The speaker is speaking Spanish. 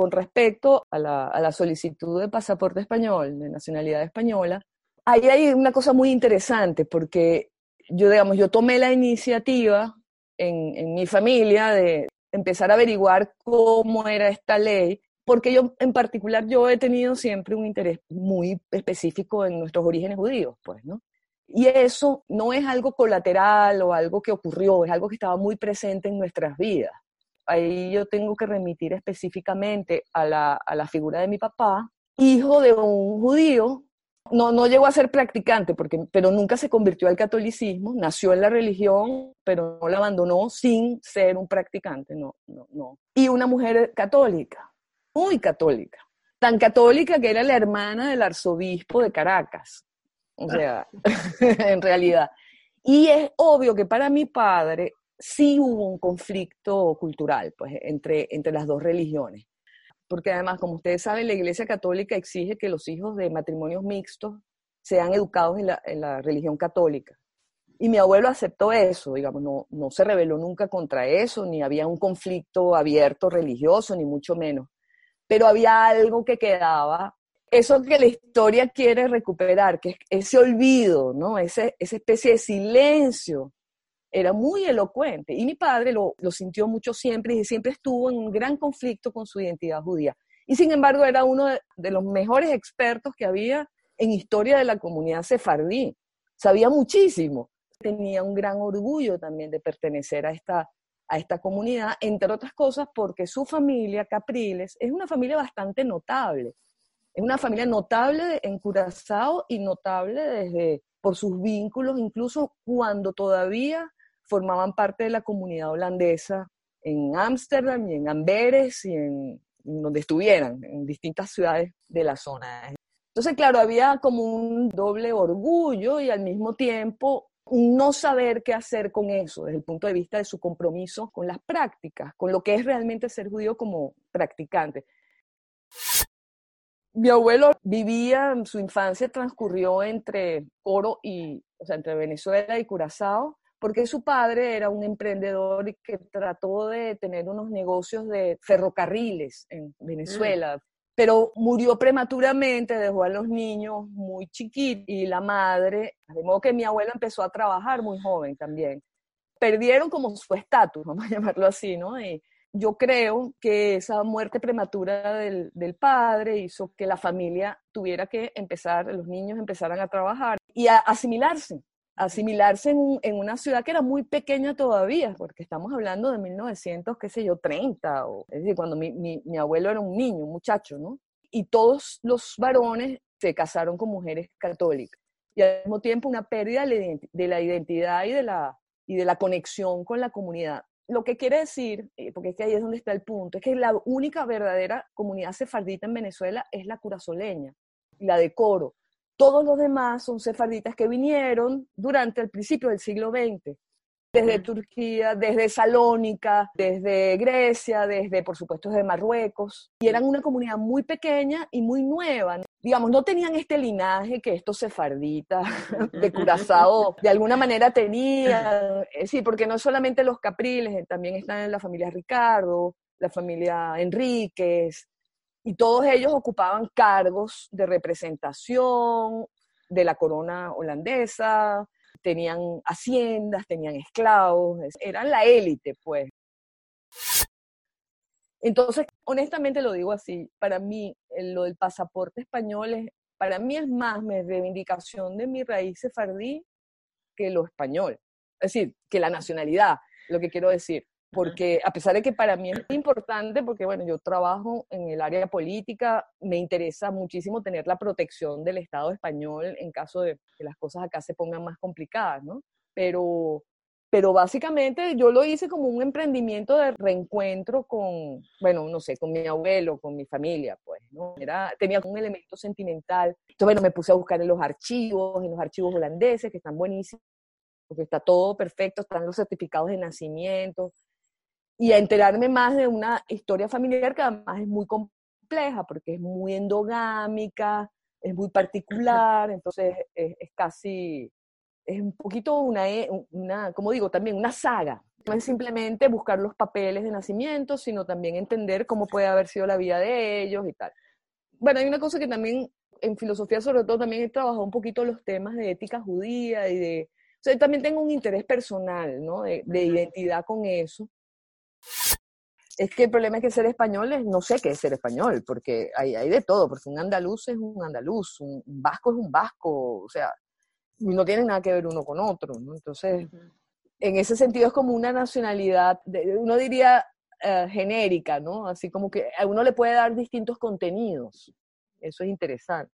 con respecto a la, a la solicitud de pasaporte español, de nacionalidad española, ahí hay una cosa muy interesante, porque yo, digamos, yo tomé la iniciativa en, en mi familia de empezar a averiguar cómo era esta ley, porque yo, en particular, yo he tenido siempre un interés muy específico en nuestros orígenes judíos, pues, ¿no? Y eso no es algo colateral o algo que ocurrió, es algo que estaba muy presente en nuestras vidas. Ahí yo tengo que remitir específicamente a la, a la figura de mi papá, hijo de un judío. No, no llegó a ser practicante, porque, pero nunca se convirtió al catolicismo, nació en la religión, pero no la abandonó sin ser un practicante, no, no, no. Y una mujer católica, muy católica, tan católica que era la hermana del arzobispo de Caracas, o sea, en realidad. Y es obvio que para mi padre sí hubo un conflicto cultural pues, entre, entre las dos religiones. Porque además, como ustedes saben, la Iglesia Católica exige que los hijos de matrimonios mixtos sean educados en la, en la religión católica. Y mi abuelo aceptó eso, digamos, no, no se rebeló nunca contra eso, ni había un conflicto abierto religioso, ni mucho menos. Pero había algo que quedaba, eso que la historia quiere recuperar, que es ese olvido, ¿no? Ese, esa especie de silencio era muy elocuente y mi padre lo, lo, sintió mucho siempre y siempre estuvo en un gran conflicto con su identidad judía. Y sin embargo era uno de, de los mejores expertos que había en historia de la comunidad sefardí. Sabía muchísimo. Tenía un gran orgullo también de pertenecer a esta, a esta comunidad, entre otras cosas porque su familia, Capriles, es una familia bastante notable. Es una familia notable en Curazao y notable desde por sus vínculos, incluso cuando todavía formaban parte de la comunidad holandesa en Ámsterdam y en Amberes y en donde estuvieran, en distintas ciudades de la zona. Entonces, claro, había como un doble orgullo y al mismo tiempo no saber qué hacer con eso desde el punto de vista de su compromiso con las prácticas, con lo que es realmente ser judío como practicante. Mi abuelo vivía, su infancia transcurrió entre Oro y, o sea, entre Venezuela y Curazao, porque su padre era un emprendedor y que trató de tener unos negocios de ferrocarriles en Venezuela, mm. pero murió prematuramente, dejó a los niños muy chiquitos y la madre, de modo que mi abuela empezó a trabajar muy joven también. Perdieron como su estatus, vamos a llamarlo así, ¿no? Y yo creo que esa muerte prematura del, del, padre hizo que la familia tuviera que empezar, los niños empezaran a trabajar y a asimilarse asimilarse en, en, una ciudad que era muy pequeña todavía, porque estamos hablando de 1900, qué sé yo, 30, o, es decir, cuando mi, mi, mi abuelo era un niño, un muchacho, ¿no? Y todos los varones se casaron con mujeres católicas. Y al mismo tiempo una pérdida de la identidad y de la, y de la conexión con la comunidad. Lo que quiere decir, porque es que ahí es donde está el punto, es que la única verdadera comunidad sefardita en Venezuela es la curazoleña, la de Coro todos los demás son sefarditas que vinieron durante el principio del siglo XX, desde Turquía, desde Salónica, desde Grecia, desde, por supuesto, desde Marruecos, y eran una comunidad muy pequeña y muy nueva. Digamos, no tenían este linaje que estos sefarditas de Curazao de alguna manera tenían, sí, porque no solamente los Capriles, también están en la familia Ricardo, la familia Enríquez, y todos ellos ocupaban cargos de representación de la corona holandesa, tenían haciendas, tenían esclavos, eran la élite, pues. Entonces, honestamente lo digo así, para mí lo del pasaporte español es, para mí es más reivindicación de mi raíz sefardí que lo español, es decir, que la nacionalidad, lo que quiero decir porque a pesar de que para mí es importante, porque bueno, yo trabajo en el área política, me interesa muchísimo tener la protección del Estado español en caso de que las cosas acá se pongan más complicadas, ¿no? Pero, pero básicamente yo lo hice como un emprendimiento de reencuentro con, bueno, no sé, con mi abuelo, con mi familia, pues, ¿no? Era, tenía un elemento sentimental. Entonces, bueno, me puse a buscar en los archivos, en los archivos holandeses, que están buenísimos, porque está todo perfecto, están los certificados de nacimiento, y a enterarme más de una historia familiar que además es muy compleja porque es muy endogámica, es muy particular, entonces es, es casi, es un poquito una, una, como digo, también una saga, No es simplemente buscar los papeles de nacimiento, sino también entender cómo puede haber sido la vida de ellos y tal. Bueno, hay una cosa que también en filosofía sobre todo también he trabajado un poquito los temas de ética judía y de... O sea, también tengo un interés personal, ¿no? De, identidad con eso. Es que el problema es que ser español es, no sé qué es ser español, porque hay, hay de todo, porque un andaluz es un andaluz, un, vasco es un vasco, o sea, no tienen nada que ver uno con otro, ¿no? Entonces, en ese sentido es como una nacionalidad, uno diría eh, genérica, ¿no? Así como que a uno le puede dar distintos contenidos. Eso es interesante.